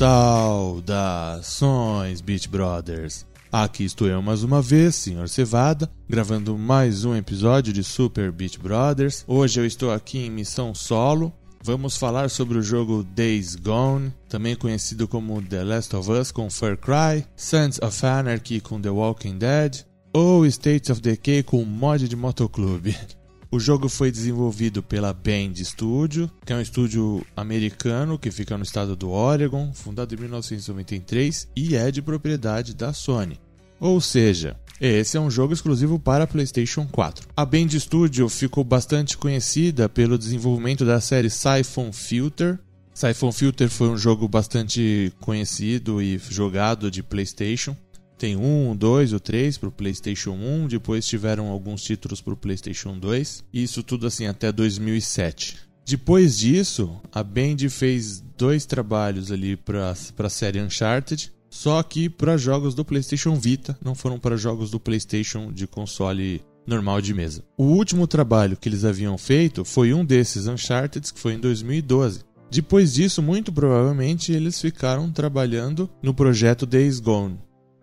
Saudações, Beat Brothers! Aqui estou eu mais uma vez, Sr. Cevada, gravando mais um episódio de Super Beat Brothers. Hoje eu estou aqui em missão solo. Vamos falar sobre o jogo Days Gone, também conhecido como The Last of Us com Far Cry, Sons of Anarchy com The Walking Dead, ou States of Decay com mod de motoclube. O jogo foi desenvolvido pela Band Studio, que é um estúdio americano que fica no estado do Oregon, fundado em 1993 e é de propriedade da Sony. Ou seja, esse é um jogo exclusivo para PlayStation 4. A Band Studio ficou bastante conhecida pelo desenvolvimento da série Siphon Filter. Siphon Filter foi um jogo bastante conhecido e jogado de PlayStation. Tem um, dois ou três para o PlayStation 1, depois tiveram alguns títulos para o PlayStation 2, isso tudo assim até 2007. Depois disso, a Band fez dois trabalhos ali para a série Uncharted, só que para jogos do PlayStation Vita, não foram para jogos do PlayStation de console normal de mesa. O último trabalho que eles haviam feito foi um desses Uncharted, que foi em 2012. Depois disso, muito provavelmente, eles ficaram trabalhando no projeto Days Gone,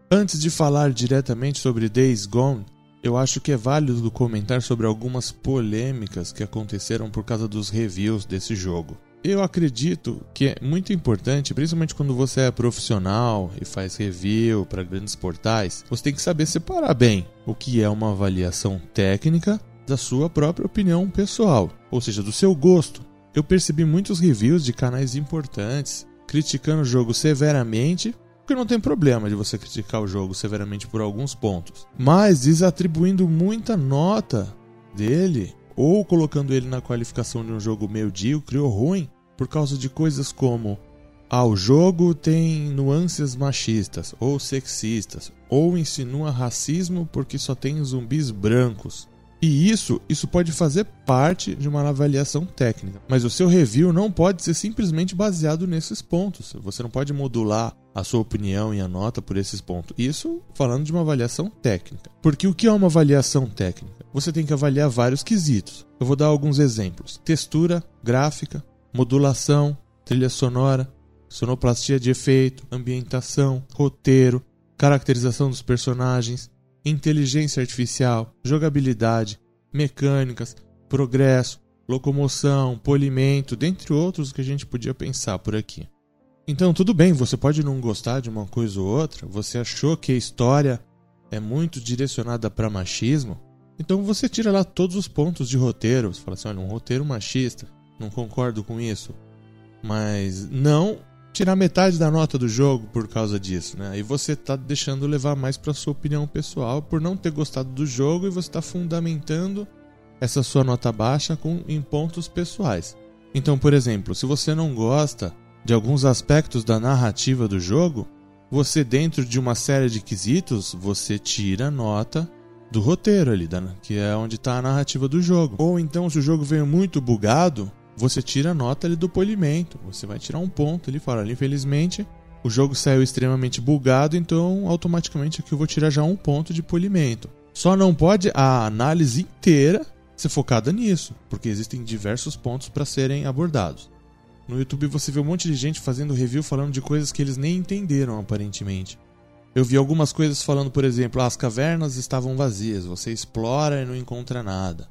Antes de falar diretamente sobre Days Gone, eu acho que é válido comentar sobre algumas polêmicas que aconteceram por causa dos reviews desse jogo. Eu acredito que é muito importante, principalmente quando você é profissional e faz review para grandes portais, você tem que saber separar bem o que é uma avaliação técnica da sua própria opinião pessoal, ou seja, do seu gosto. Eu percebi muitos reviews de canais importantes criticando o jogo severamente porque não tem problema de você criticar o jogo severamente por alguns pontos. Mas desatribuindo muita nota dele, ou colocando ele na qualificação de um jogo medíocre ou ruim, por causa de coisas como ah, o jogo tem nuances machistas ou sexistas, ou insinua racismo porque só tem zumbis brancos. E isso, isso pode fazer parte de uma avaliação técnica, mas o seu review não pode ser simplesmente baseado nesses pontos. Você não pode modular a sua opinião e a nota por esses pontos. Isso falando de uma avaliação técnica. Porque o que é uma avaliação técnica? Você tem que avaliar vários quesitos. Eu vou dar alguns exemplos: textura, gráfica, modulação, trilha sonora, sonoplastia de efeito, ambientação, roteiro, caracterização dos personagens, inteligência artificial, jogabilidade, mecânicas, progresso, locomoção, polimento, dentre outros que a gente podia pensar por aqui. Então, tudo bem, você pode não gostar de uma coisa ou outra, você achou que a história é muito direcionada para machismo, então você tira lá todos os pontos de roteiro, você fala assim, olha, um roteiro machista, não concordo com isso. Mas não tirar metade da nota do jogo por causa disso, né? Aí você tá deixando levar mais para sua opinião pessoal por não ter gostado do jogo e você está fundamentando essa sua nota baixa com em pontos pessoais. Então, por exemplo, se você não gosta de alguns aspectos da narrativa do jogo, você dentro de uma série de quesitos, você tira nota do roteiro ali, que é onde está a narrativa do jogo. Ou então, se o jogo veio muito bugado, você tira a nota ali do polimento. Você vai tirar um ponto ali fora. Infelizmente, o jogo saiu extremamente bugado, então automaticamente aqui eu vou tirar já um ponto de polimento. Só não pode a análise inteira ser focada nisso, porque existem diversos pontos para serem abordados. No YouTube você vê um monte de gente fazendo review falando de coisas que eles nem entenderam aparentemente. Eu vi algumas coisas falando, por exemplo, ah, as cavernas estavam vazias, você explora e não encontra nada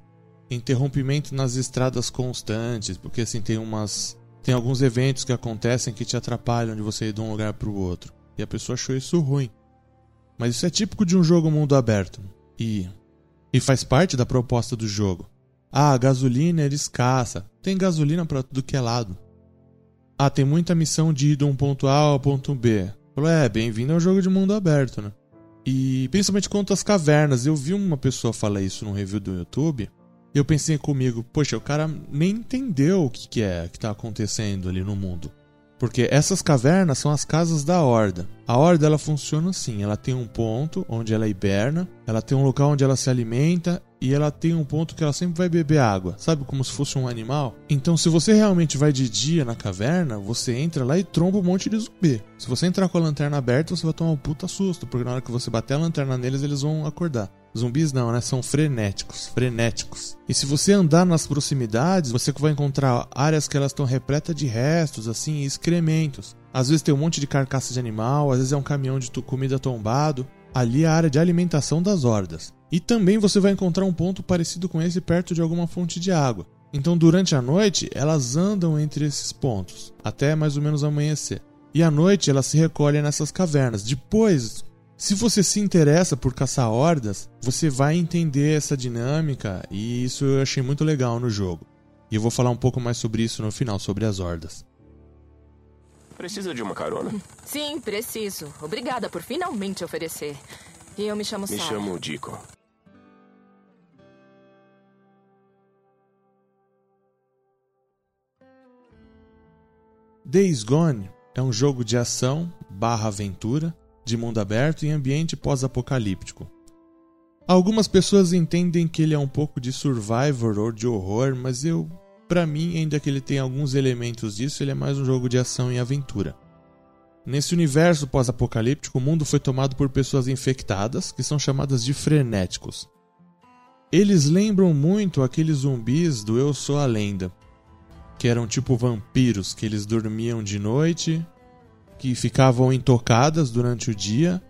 interrompimento nas estradas constantes, porque assim tem umas tem alguns eventos que acontecem que te atrapalham de você ir de um lugar para o outro. E a pessoa achou isso ruim. Mas isso é típico de um jogo mundo aberto. E e faz parte da proposta do jogo. Ah, a gasolina era escassa. Tem gasolina para tudo que é lado. Ah, tem muita missão de ir de um ponto A ao ponto B. Falou, é, bem-vindo ao jogo de mundo aberto, né? E principalmente quanto às cavernas. Eu vi uma pessoa falar isso num review do YouTube eu pensei comigo, poxa, o cara nem entendeu o que, que é que está acontecendo ali no mundo. Porque essas cavernas são as casas da horda. A horda ela funciona assim: ela tem um ponto onde ela hiberna, ela tem um local onde ela se alimenta e ela tem um ponto que ela sempre vai beber água, sabe? Como se fosse um animal. Então, se você realmente vai de dia na caverna, você entra lá e tromba um monte de zumbi. Se você entrar com a lanterna aberta, você vai tomar um puta susto, porque na hora que você bater a lanterna neles, eles vão acordar. Zumbis não, né? São frenéticos, frenéticos. E se você andar nas proximidades, você vai encontrar áreas que elas estão repletas de restos, assim, excrementos. Às vezes tem um monte de carcaça de animal, às vezes é um caminhão de comida tombado. Ali é a área de alimentação das hordas. E também você vai encontrar um ponto parecido com esse perto de alguma fonte de água. Então, durante a noite, elas andam entre esses pontos, até mais ou menos amanhecer. E à noite elas se recolhem nessas cavernas. Depois, se você se interessa por caçar hordas, você vai entender essa dinâmica e isso eu achei muito legal no jogo. E eu vou falar um pouco mais sobre isso no final, sobre as hordas. Precisa de uma carona? Sim, preciso. Obrigada por finalmente oferecer. E eu me chamo Me Sarah. chamo Dico. Days Gone é um jogo de ação barra aventura, de mundo aberto e ambiente pós-apocalíptico. Algumas pessoas entendem que ele é um pouco de survivor ou de horror, mas eu, para mim, ainda que ele tenha alguns elementos disso, ele é mais um jogo de ação e aventura. Nesse universo pós-apocalíptico, o mundo foi tomado por pessoas infectadas, que são chamadas de frenéticos. Eles lembram muito aqueles zumbis do Eu Sou a Lenda, que eram tipo vampiros, que eles dormiam de noite, que ficavam intocadas durante o dia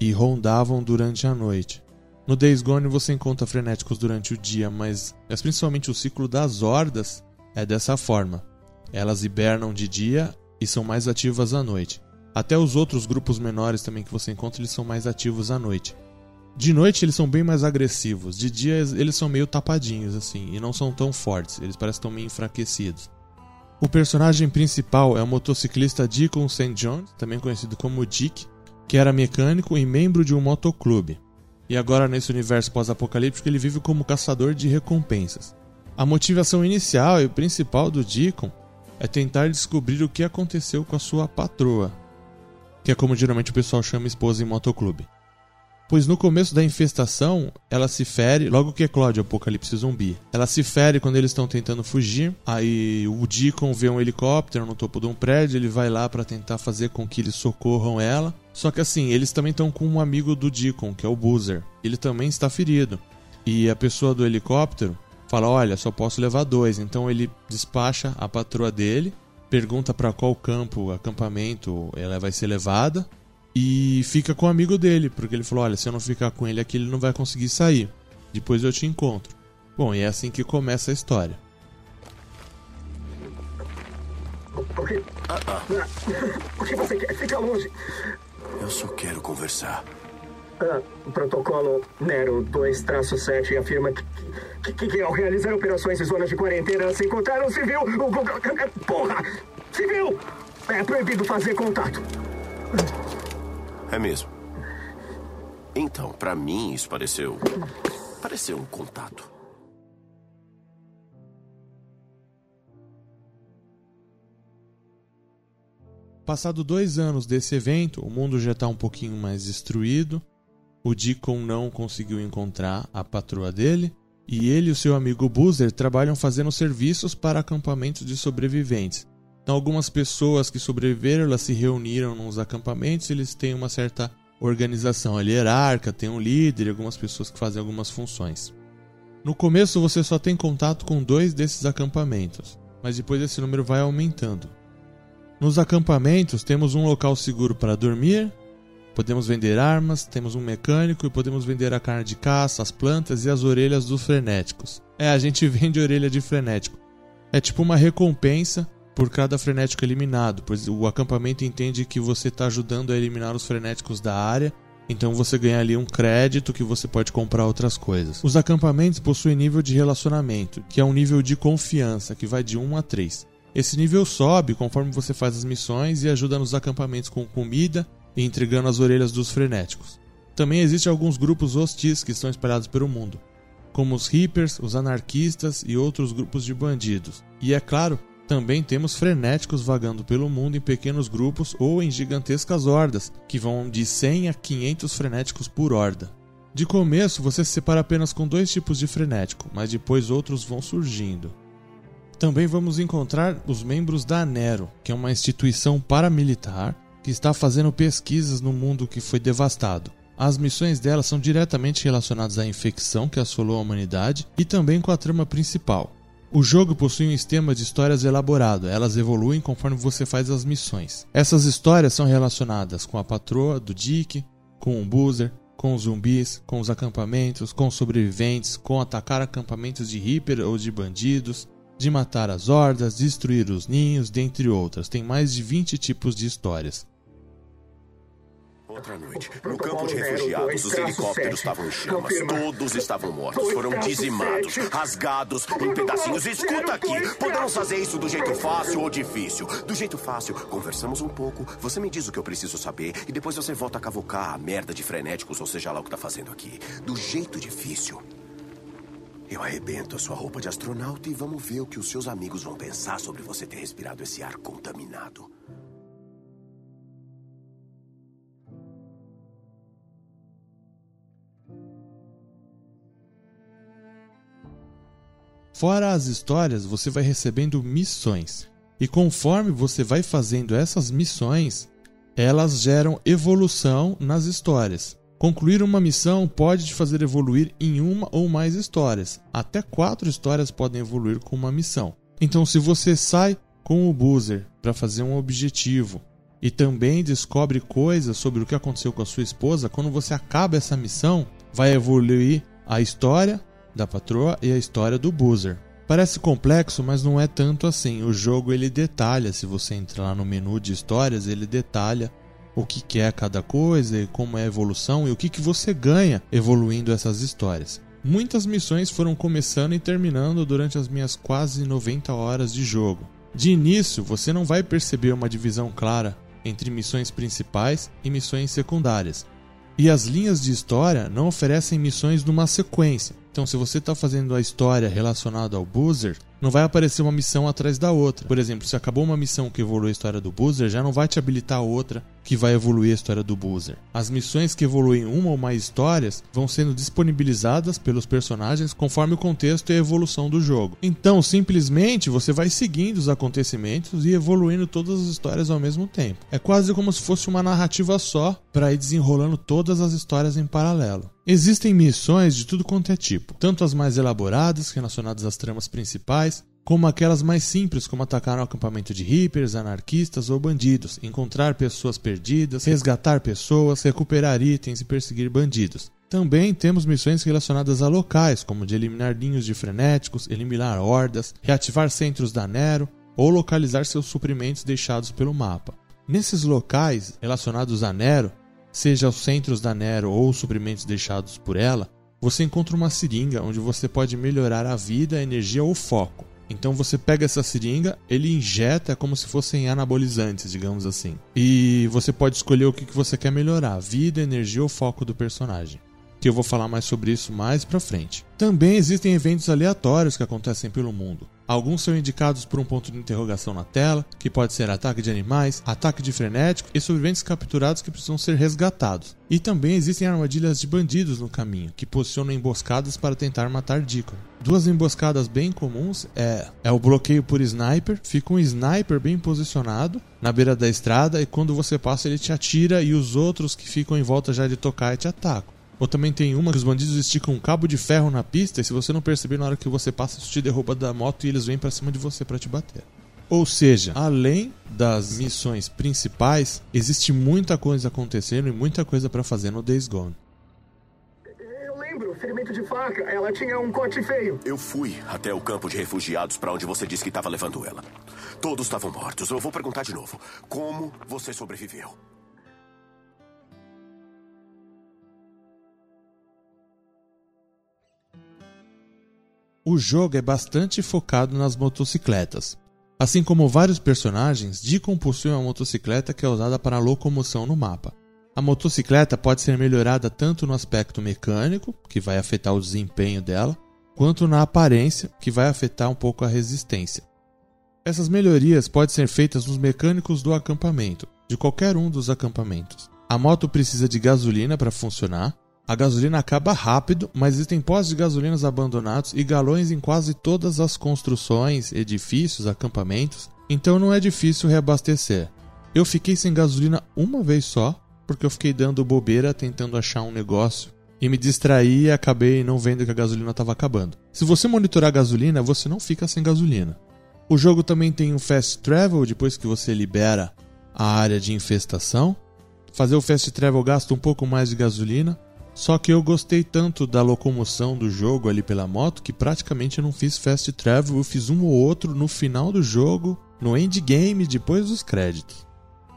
e rondavam durante a noite. No Days Gone você encontra frenéticos durante o dia, mas, mas principalmente o ciclo das hordas é dessa forma. Elas hibernam de dia e são mais ativas à noite. Até os outros grupos menores também que você encontra, eles são mais ativos à noite. De noite eles são bem mais agressivos, de dia eles são meio tapadinhos assim e não são tão fortes, eles parecem tão meio enfraquecidos. O personagem principal é o motociclista Deacon St. John, também conhecido como Dick, que era mecânico e membro de um motoclube. E agora, nesse universo pós-apocalíptico, ele vive como caçador de recompensas. A motivação inicial e principal do Deacon é tentar descobrir o que aconteceu com a sua patroa, que é como geralmente o pessoal chama esposa em motoclube. Pois no começo da infestação, ela se fere, logo que eclode o apocalipse zumbi. Ela se fere quando eles estão tentando fugir. Aí o Deacon vê um helicóptero no topo de um prédio, ele vai lá para tentar fazer com que eles socorram ela. Só que assim, eles também estão com um amigo do Deacon, que é o Boozer. Ele também está ferido. E a pessoa do helicóptero fala: "Olha, só posso levar dois". Então ele despacha a patroa dele, pergunta para qual campo, acampamento ela vai ser levada e fica com o amigo dele, porque ele falou: olha, se eu não ficar com ele aqui, ele não vai conseguir sair. Depois eu te encontro. Bom, e é assim que começa a história. O que... O que você quer? Fica longe. Eu só quero conversar. Ah, o protocolo Nero 2-7 afirma que, que, que, ao realizar operações em zonas de quarentena se encontrar um civil. O, porra! Civil! É proibido fazer contato. É mesmo. Então, pra mim, isso pareceu. pareceu um contato. Passado dois anos desse evento, o mundo já está um pouquinho mais destruído. O Deacon não conseguiu encontrar a patroa dele. E ele e o seu amigo Boozer trabalham fazendo serviços para acampamentos de sobreviventes. Então, algumas pessoas que sobreviveram, elas se reuniram nos acampamentos, eles têm uma certa organização ali hierárquica, tem um líder e algumas pessoas que fazem algumas funções. No começo você só tem contato com dois desses acampamentos, mas depois esse número vai aumentando. Nos acampamentos temos um local seguro para dormir, podemos vender armas, temos um mecânico e podemos vender a carne de caça, as plantas e as orelhas dos frenéticos. É, a gente vende orelha de frenético. É tipo uma recompensa por cada frenético eliminado, pois o acampamento entende que você está ajudando a eliminar os frenéticos da área, então você ganha ali um crédito que você pode comprar outras coisas. Os acampamentos possuem nível de relacionamento, que é um nível de confiança, que vai de 1 a 3. Esse nível sobe conforme você faz as missões e ajuda nos acampamentos com comida e entregando as orelhas dos frenéticos. Também existem alguns grupos hostis que estão espalhados pelo mundo, como os Reapers, os anarquistas e outros grupos de bandidos. E é claro, também temos frenéticos vagando pelo mundo em pequenos grupos ou em gigantescas hordas, que vão de 100 a 500 frenéticos por horda. De começo, você se separa apenas com dois tipos de frenético, mas depois outros vão surgindo. Também vamos encontrar os membros da ANERO, que é uma instituição paramilitar que está fazendo pesquisas no mundo que foi devastado. As missões dela são diretamente relacionadas à infecção que assolou a humanidade e também com a trama principal. O jogo possui um sistema de histórias elaborado, elas evoluem conforme você faz as missões. Essas histórias são relacionadas com a patroa do Dick, com o Boozer, com os zumbis, com os acampamentos, com os sobreviventes, com atacar acampamentos de Reaper ou de bandidos, de matar as hordas, destruir os ninhos, dentre outras. Tem mais de 20 tipos de histórias. Outra noite, no campo de refugiados, os helicópteros estavam em chamas. Todos estavam mortos, foram dizimados, rasgados em pedacinhos. Escuta aqui, podemos fazer isso do jeito fácil ou difícil? Do jeito fácil, conversamos um pouco, você me diz o que eu preciso saber e depois você volta a cavocar a merda de frenéticos, ou seja lá o que tá fazendo aqui. Do jeito difícil, eu arrebento a sua roupa de astronauta e vamos ver o que os seus amigos vão pensar sobre você ter respirado esse ar contaminado. Fora as histórias, você vai recebendo missões. E conforme você vai fazendo essas missões, elas geram evolução nas histórias. Concluir uma missão pode te fazer evoluir em uma ou mais histórias. Até quatro histórias podem evoluir com uma missão. Então, se você sai com o Boozer para fazer um objetivo e também descobre coisas sobre o que aconteceu com a sua esposa, quando você acaba essa missão, vai evoluir a história da patroa e a história do Boozer. Parece complexo, mas não é tanto assim. O jogo ele detalha, se você entrar lá no menu de histórias, ele detalha o que, é cada coisa e como é a evolução e o que, que você ganha evoluindo essas histórias. Muitas missões foram começando e terminando durante as minhas quase 90 horas de jogo. De início, você não vai perceber uma divisão clara entre missões principais e missões secundárias. E as linhas de história não oferecem missões numa sequência. Então, se você está fazendo a história relacionada ao Boozer, não vai aparecer uma missão atrás da outra. Por exemplo, se acabou uma missão que evolui a história do Boozer, já não vai te habilitar outra que vai evoluir a história do Boozer. As missões que evoluem uma ou mais histórias vão sendo disponibilizadas pelos personagens conforme o contexto e a evolução do jogo. Então, simplesmente você vai seguindo os acontecimentos e evoluindo todas as histórias ao mesmo tempo. É quase como se fosse uma narrativa só para ir desenrolando todas as histórias em paralelo. Existem missões de tudo quanto é tipo, tanto as mais elaboradas, relacionadas às tramas principais, como aquelas mais simples, como atacar um acampamento de hippers, anarquistas ou bandidos, encontrar pessoas perdidas, resgatar pessoas, recuperar itens e perseguir bandidos. Também temos missões relacionadas a locais, como de eliminar ninhos de frenéticos, eliminar hordas, reativar centros da Nero ou localizar seus suprimentos deixados pelo mapa. Nesses locais relacionados a Nero, seja os centros da Nero ou os suprimentos deixados por ela, você encontra uma seringa onde você pode melhorar a vida, a energia ou foco. Então você pega essa seringa, ele injeta como se fossem anabolizantes, digamos assim. E você pode escolher o que você quer melhorar: vida, energia ou foco do personagem que eu vou falar mais sobre isso mais pra frente. Também existem eventos aleatórios que acontecem pelo mundo. Alguns são indicados por um ponto de interrogação na tela, que pode ser ataque de animais, ataque de frenético e sobreviventes capturados que precisam ser resgatados. E também existem armadilhas de bandidos no caminho, que posicionam emboscadas para tentar matar Deacon. Duas emboscadas bem comuns é, é o bloqueio por sniper, fica um sniper bem posicionado na beira da estrada e quando você passa ele te atira e os outros que ficam em volta já de tocar te atacam. Ou também tem uma que os bandidos esticam um cabo de ferro na pista e se você não perceber na hora que você passa, isso te derruba da moto e eles vêm para cima de você para te bater. Ou seja, além das missões principais, existe muita coisa acontecendo e muita coisa para fazer no Days Gone. Eu lembro, ferimento de faca. Ela tinha um corte feio. Eu fui até o campo de refugiados para onde você disse que estava levando ela. Todos estavam mortos. Eu vou perguntar de novo. Como você sobreviveu? O jogo é bastante focado nas motocicletas. Assim como vários personagens, Deacon possui uma motocicleta que é usada para locomoção no mapa. A motocicleta pode ser melhorada tanto no aspecto mecânico, que vai afetar o desempenho dela, quanto na aparência, que vai afetar um pouco a resistência. Essas melhorias podem ser feitas nos mecânicos do acampamento, de qualquer um dos acampamentos. A moto precisa de gasolina para funcionar, A gasolina acaba rápido, mas existem postos de gasolinas abandonados e galões em quase todas as construções, edifícios, acampamentos, então não é difícil reabastecer. Eu fiquei sem gasolina uma vez só, porque eu fiquei dando bobeira tentando achar um negócio e me distraí e acabei não vendo que a gasolina estava acabando. Se você monitorar a gasolina, você não fica sem gasolina. O jogo também tem um fast travel depois que você libera a área de infestação. Fazer o fast travel gasta um pouco mais de gasolina, só que eu gostei tanto da locomoção do jogo ali pela moto que praticamente eu não fiz fast travel, eu fiz um ou outro no final do jogo, no endgame, depois dos créditos.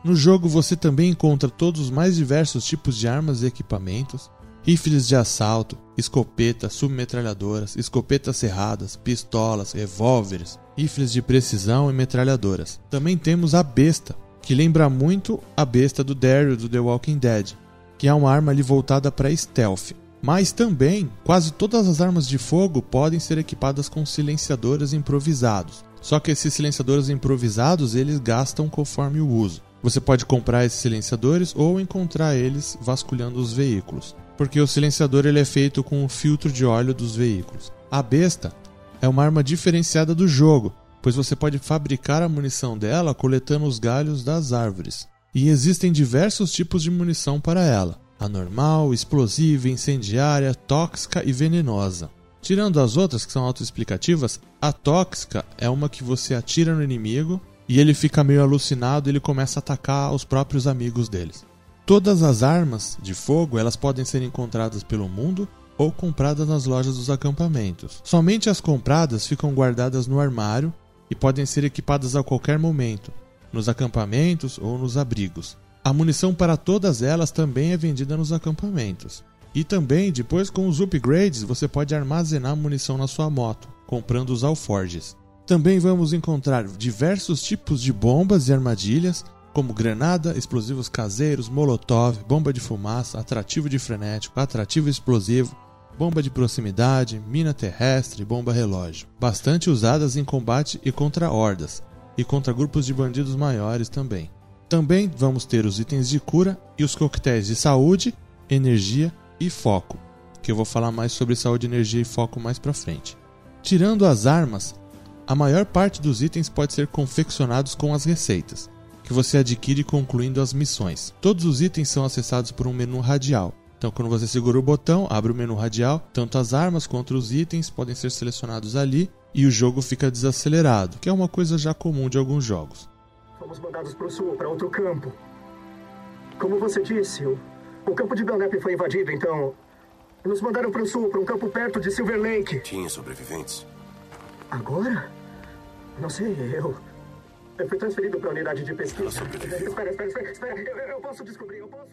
No jogo você também encontra todos os mais diversos tipos de armas e equipamentos, rifles de assalto, escopetas, submetralhadoras, escopetas cerradas, pistolas, revólveres, rifles de precisão e metralhadoras. Também temos a besta, que lembra muito a besta do Daryl do The Walking Dead, que é uma arma ali voltada para stealth. Mas também, quase todas as armas de fogo podem ser equipadas com silenciadores improvisados. Só que esses silenciadores improvisados eles gastam conforme o uso. Você pode comprar esses silenciadores ou encontrar eles vasculhando os veículos, porque o silenciador ele é feito com o filtro de óleo dos veículos. A besta é uma arma diferenciada do jogo, pois você pode fabricar a munição dela coletando os galhos das árvores e existem diversos tipos de munição para ela: a normal, explosiva, incendiária, tóxica e venenosa. Tirando as outras que são autoexplicativas, a tóxica é uma que você atira no inimigo e ele fica meio alucinado e ele começa a atacar os próprios amigos deles. Todas as armas de fogo elas podem ser encontradas pelo mundo ou compradas nas lojas dos acampamentos. Somente as compradas ficam guardadas no armário e podem ser equipadas a qualquer momento, nos acampamentos ou nos abrigos. A munição para todas elas também é vendida nos acampamentos. E também, depois com os upgrades, você pode armazenar munição na sua moto, comprando os alforges. Também vamos encontrar diversos tipos de bombas e armadilhas, como granada, explosivos caseiros, molotov, bomba de fumaça, atrativo de frenético, atrativo explosivo, bomba de proximidade, mina terrestre, bomba relógio, bastante usadas em combate e contra hordas, e contra grupos de bandidos maiores também. Também vamos ter os itens de cura e os coquetéis de saúde, energia e foco, que eu vou falar mais sobre saúde, energia e foco mais pra frente. Tirando as armas, a maior parte dos itens pode ser confeccionados com as receitas, que você adquire concluindo as missões. Todos os itens são acessados por um menu radial. Então, quando você segura o botão, abre o menu radial, tanto as armas quanto os itens podem ser selecionados ali e o jogo fica desacelerado, que é uma coisa já comum de alguns jogos. Fomos mandados para o sul, para outro campo. Como você disse, o, o campo de Dunlap foi invadido, então nos mandaram para o sul, para um campo perto de Silver Lake. Tinha sobreviventes? Agora? Não sei, eu. Eu fui transferido para a unidade de pesquisa. Ela sobreviveu. Espera, espera, espera, espera. Eu, eu posso descobrir, eu posso.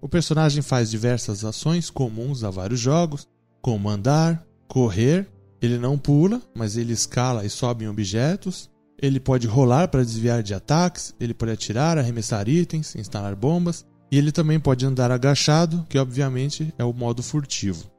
O personagem faz diversas ações comuns a vários jogos, como andar, correr, ele não pula, mas ele escala e sobe em objetos. Ele pode rolar para desviar de ataques, ele pode atirar, arremessar itens, instalar bombas, e ele também pode andar agachado, que obviamente é o modo furtivo.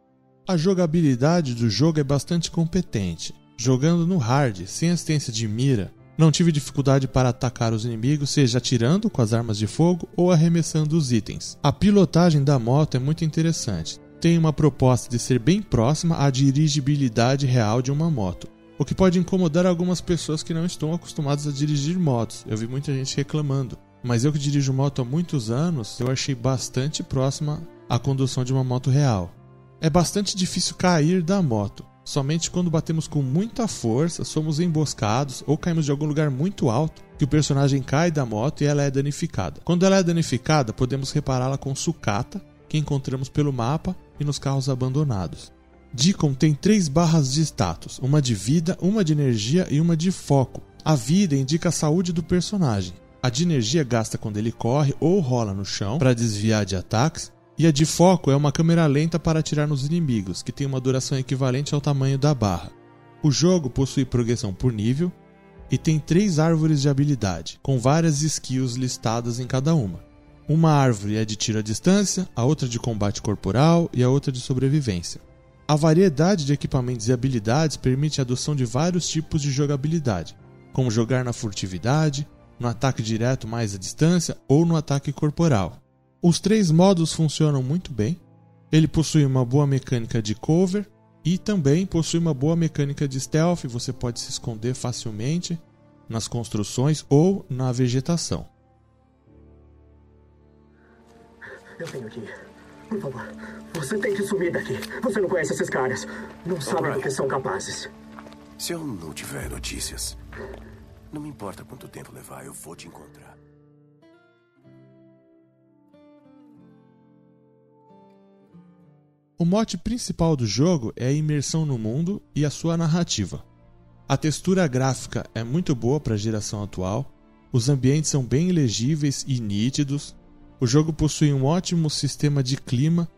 A jogabilidade do jogo é bastante competente. Jogando no hard, sem assistência de mira, não tive dificuldade para atacar os inimigos, seja atirando com as armas de fogo ou arremessando os itens. A pilotagem da moto é muito interessante tem uma proposta de ser bem próxima à dirigibilidade real de uma moto, o que pode incomodar algumas pessoas que não estão acostumadas a dirigir motos. Eu vi muita gente reclamando, mas eu que dirijo moto há muitos anos, eu achei bastante próxima à condução de uma moto real. É bastante difícil cair da moto. Somente quando batemos com muita força, somos emboscados ou caímos de algum lugar muito alto que o personagem cai da moto e ela é danificada. Quando ela é danificada, podemos repará-la com sucata, que encontramos pelo mapa e nos carros abandonados. Deacon tem três barras de status: uma de vida, uma de energia e uma de foco. A vida indica a saúde do personagem. A de energia gasta quando ele corre ou rola no chão para desviar de ataques. E a de foco é uma câmera lenta para atirar nos inimigos, que tem uma duração equivalente ao tamanho da barra. O jogo possui progressão por nível e tem três árvores de habilidade, com várias skills listadas em cada uma. Uma árvore é de tiro à distância, a outra de combate corporal e a outra de sobrevivência. A variedade de equipamentos e habilidades permite a adoção de vários tipos de jogabilidade, como jogar na furtividade, no ataque direto mais à distância ou no ataque corporal. Os três modos funcionam muito bem. Ele possui uma boa mecânica de cover e também possui uma boa mecânica de stealth. Você pode se esconder facilmente nas construções ou na vegetação. Eu tenho que ir. Por favor, você tem que sumir daqui. Você não conhece esses caras. Não sabe do que são capazes. Se eu não tiver notícias, não me importa quanto tempo levar, eu vou te encontrar. O mote principal do jogo é a imersão no mundo e a sua narrativa. A textura gráfica é muito boa para a geração atual, os ambientes são bem legíveis e nítidos, o jogo possui um ótimo sistema de clima,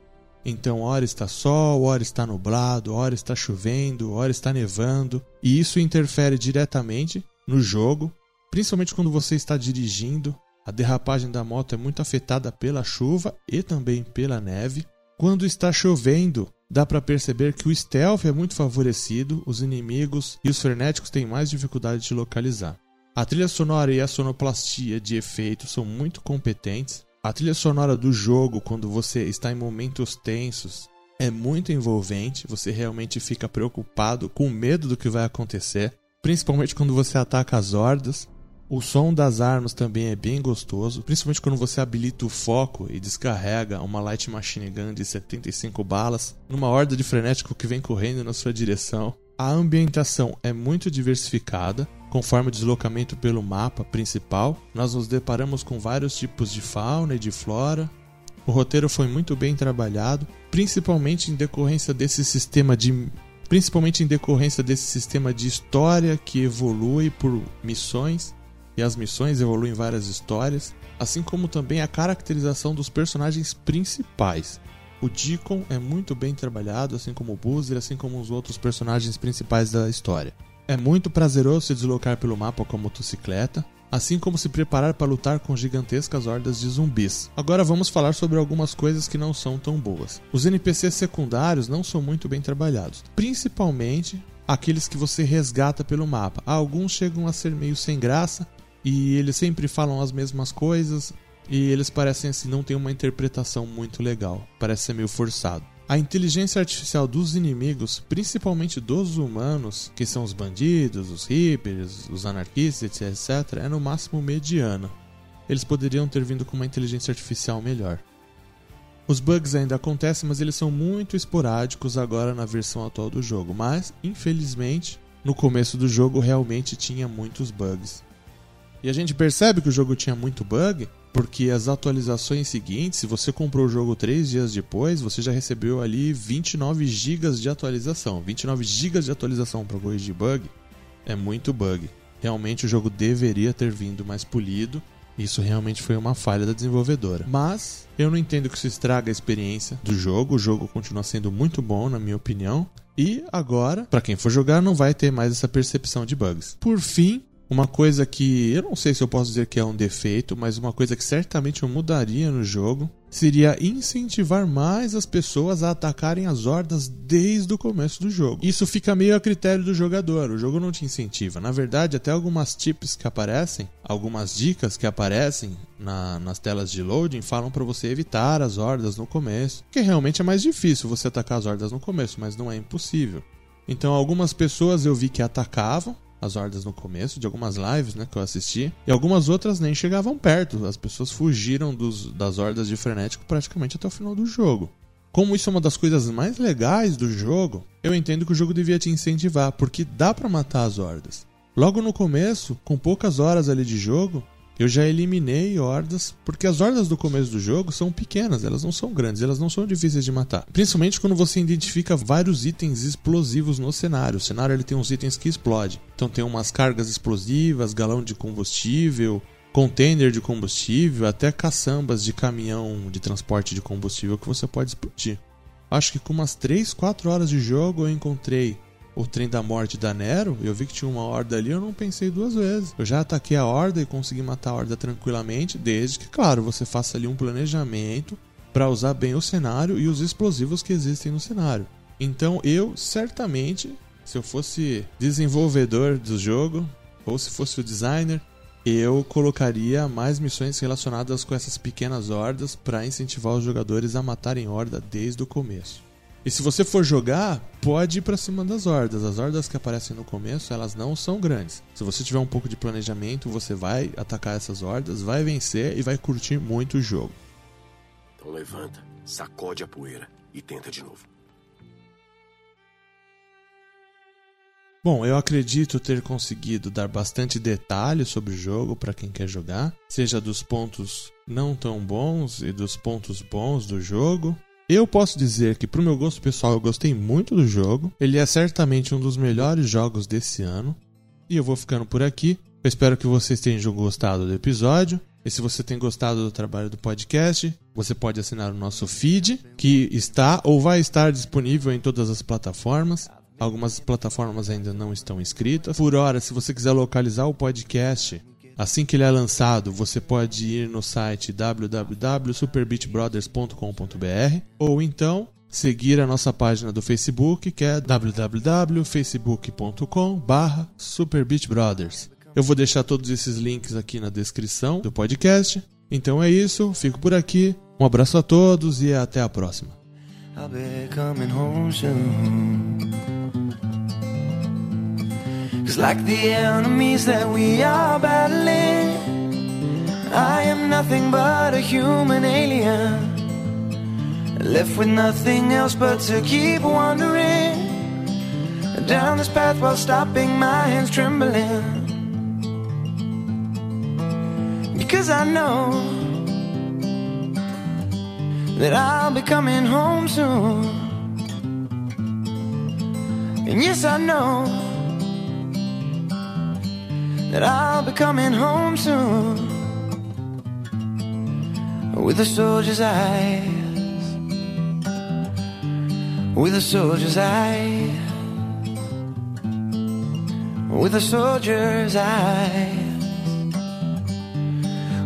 então hora está sol, hora está nublado, hora está chovendo, hora está nevando, e isso interfere diretamente no jogo, principalmente quando você está dirigindo. A derrapagem da moto é muito afetada pela chuva e também pela neve. Quando está chovendo, dá para perceber que o stealth é muito favorecido, os inimigos e os frenéticos têm mais dificuldade de localizar. A trilha sonora e a sonoplastia de efeito são muito competentes. A trilha sonora do jogo, quando você está em momentos tensos, é muito envolvente. Você realmente fica preocupado, com medo do que vai acontecer, principalmente quando você ataca as hordas. O som das armas também é bem gostoso, principalmente quando você habilita o foco e descarrega uma light machine gun de 75 balas numa horda de frenético que vem correndo na sua direção. A ambientação é muito diversificada, Conforme o deslocamento pelo mapa principal, nós nos deparamos com vários tipos de fauna e de flora. O roteiro foi muito bem trabalhado, principalmente em decorrência desse sistema de principalmente em decorrência desse sistema de história que evolui por missões, e as missões evoluem em várias histórias, assim como também a caracterização dos personagens principais. O Deacon é muito bem trabalhado, assim como o Boozer, assim como os outros personagens principais da história. É muito prazeroso se deslocar pelo mapa com a motocicleta, assim como se preparar para lutar com gigantescas hordas de zumbis. Agora vamos falar sobre algumas coisas que não são tão boas. Os NPCs secundários não são muito bem trabalhados, principalmente aqueles que você resgata pelo mapa. Alguns chegam a ser meio sem graça e eles sempre falam as mesmas coisas e eles parecem assim não ter uma interpretação muito legal, parece ser meio forçado. A inteligência artificial dos inimigos, principalmente dos humanos, que são os bandidos, os hippies, os anarquistas, etc., é no máximo mediana. Eles poderiam ter vindo com uma inteligência artificial melhor. Os bugs ainda acontecem, mas eles são muito esporádicos agora na versão atual do jogo. Mas, infelizmente, no começo do jogo realmente tinha muitos bugs. E a gente percebe que o jogo tinha muito bug porque as atualizações seguintes, se você comprou o jogo 3 dias depois, você já recebeu ali 29 GB de atualização. 29 GB de atualização para corrigir bug é muito bug. Realmente o jogo deveria ter vindo mais polido. Isso realmente foi uma falha da desenvolvedora. Mas eu não entendo que isso estraga a experiência do jogo. O jogo continua sendo muito bom, na minha opinião. E agora, para quem for jogar, não vai ter mais essa percepção de bugs. Por fim, uma coisa que eu não sei se eu posso dizer que é um defeito, mas uma coisa que certamente eu mudaria no jogo seria incentivar mais as pessoas a atacarem as hordas desde o começo do jogo. Isso fica meio a critério do jogador, o jogo não te incentiva. Na verdade, até algumas tips que aparecem, algumas dicas que aparecem na, nas telas de loading falam para você evitar as hordas no começo, que realmente é mais difícil você atacar as hordas no começo, mas não é impossível. Então, algumas pessoas eu vi que atacavam as hordas no começo de algumas lives né, que eu assisti. E algumas outras nem chegavam perto. As pessoas fugiram dos, das hordas de frenético praticamente até o final do jogo. Como isso é uma das coisas mais legais do jogo, eu entendo que o jogo devia te incentivar, porque dá para matar as hordas. Logo no começo, com poucas horas ali de jogo, eu já eliminei hordas, porque as hordas do começo do jogo são pequenas, elas não são grandes, elas não são difíceis de matar. Principalmente quando você identifica vários itens explosivos no cenário. O cenário ele tem uns itens que explodem. Então tem umas cargas explosivas, galão de combustível, container de combustível, até caçambas de caminhão de transporte de combustível que você pode explodir. Acho que com umas 3, 4 horas de jogo eu encontrei o trem da morte da Nero, eu vi que tinha uma horda ali, eu não pensei duas vezes. Eu já ataquei a horda e consegui matar a horda tranquilamente, desde que, claro, você faça ali um planejamento para usar bem o cenário e os explosivos que existem no cenário. Então eu certamente, se eu fosse desenvolvedor do jogo, ou se fosse o designer, eu colocaria mais missões relacionadas com essas pequenas hordas para incentivar os jogadores a matarem horda desde o começo. E se você for jogar, pode ir para cima das hordas. As hordas que aparecem no começo, elas não são grandes. Se você tiver um pouco de planejamento, você vai atacar essas hordas, vai vencer e vai curtir muito o jogo. Então levanta, sacode a poeira e tenta de novo. Bom, eu acredito ter conseguido dar bastante detalhe sobre o jogo para quem quer jogar, seja dos pontos não tão bons e dos pontos bons do jogo. Eu posso dizer que, pro meu gosto pessoal, eu gostei muito do jogo. Ele é certamente um dos melhores jogos desse ano. E eu vou ficando por aqui. Eu espero que vocês tenham gostado do episódio. E se você tem gostado do trabalho do podcast, você pode assinar o nosso feed, que está ou vai estar disponível em todas as plataformas. Algumas plataformas ainda não estão inscritas. Por hora, se você quiser localizar o podcast, assim que ele é lançado, você pode ir no site www.superbeatbrothers.com.br ou então seguir a nossa página do Facebook, que é www.facebook.com/superbeatbrothers. Eu vou deixar todos esses links aqui na descrição do podcast. Então é isso, fico por aqui. Um abraço a todos e até a próxima. Cause like the enemies that we are battling, I am nothing but a human alien. Left with nothing else but to keep wandering down this path while stopping my hands trembling. Because I know that I'll be coming home soon. And yes, I know that I'll be coming home soon with a soldier's eyes, with a soldier's eyes, with a soldier's eyes.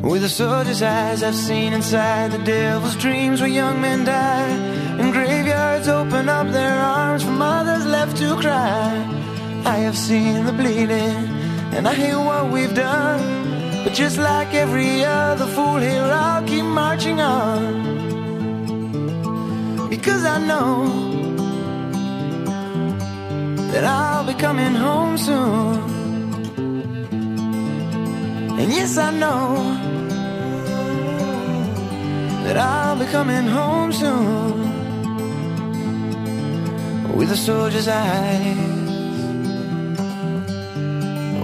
With a soldier's eyes, I've seen inside the devil's dreams where young men die. And graveyards open up their arms for mothers left to cry. I have seen the bleeding, and I hate what we've done. But just like every other fool here, I'll keep marching on. Because I know that I'll be coming home soon. And yes, I know that I'll be coming home soon with a soldier's eyes,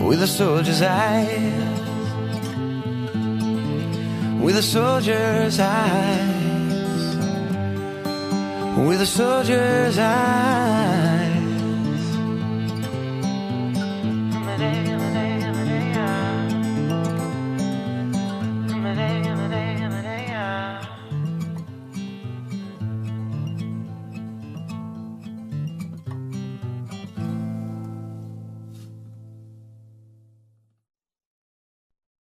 with a soldier's eyes, with a soldier's eyes, with a soldier's eyes.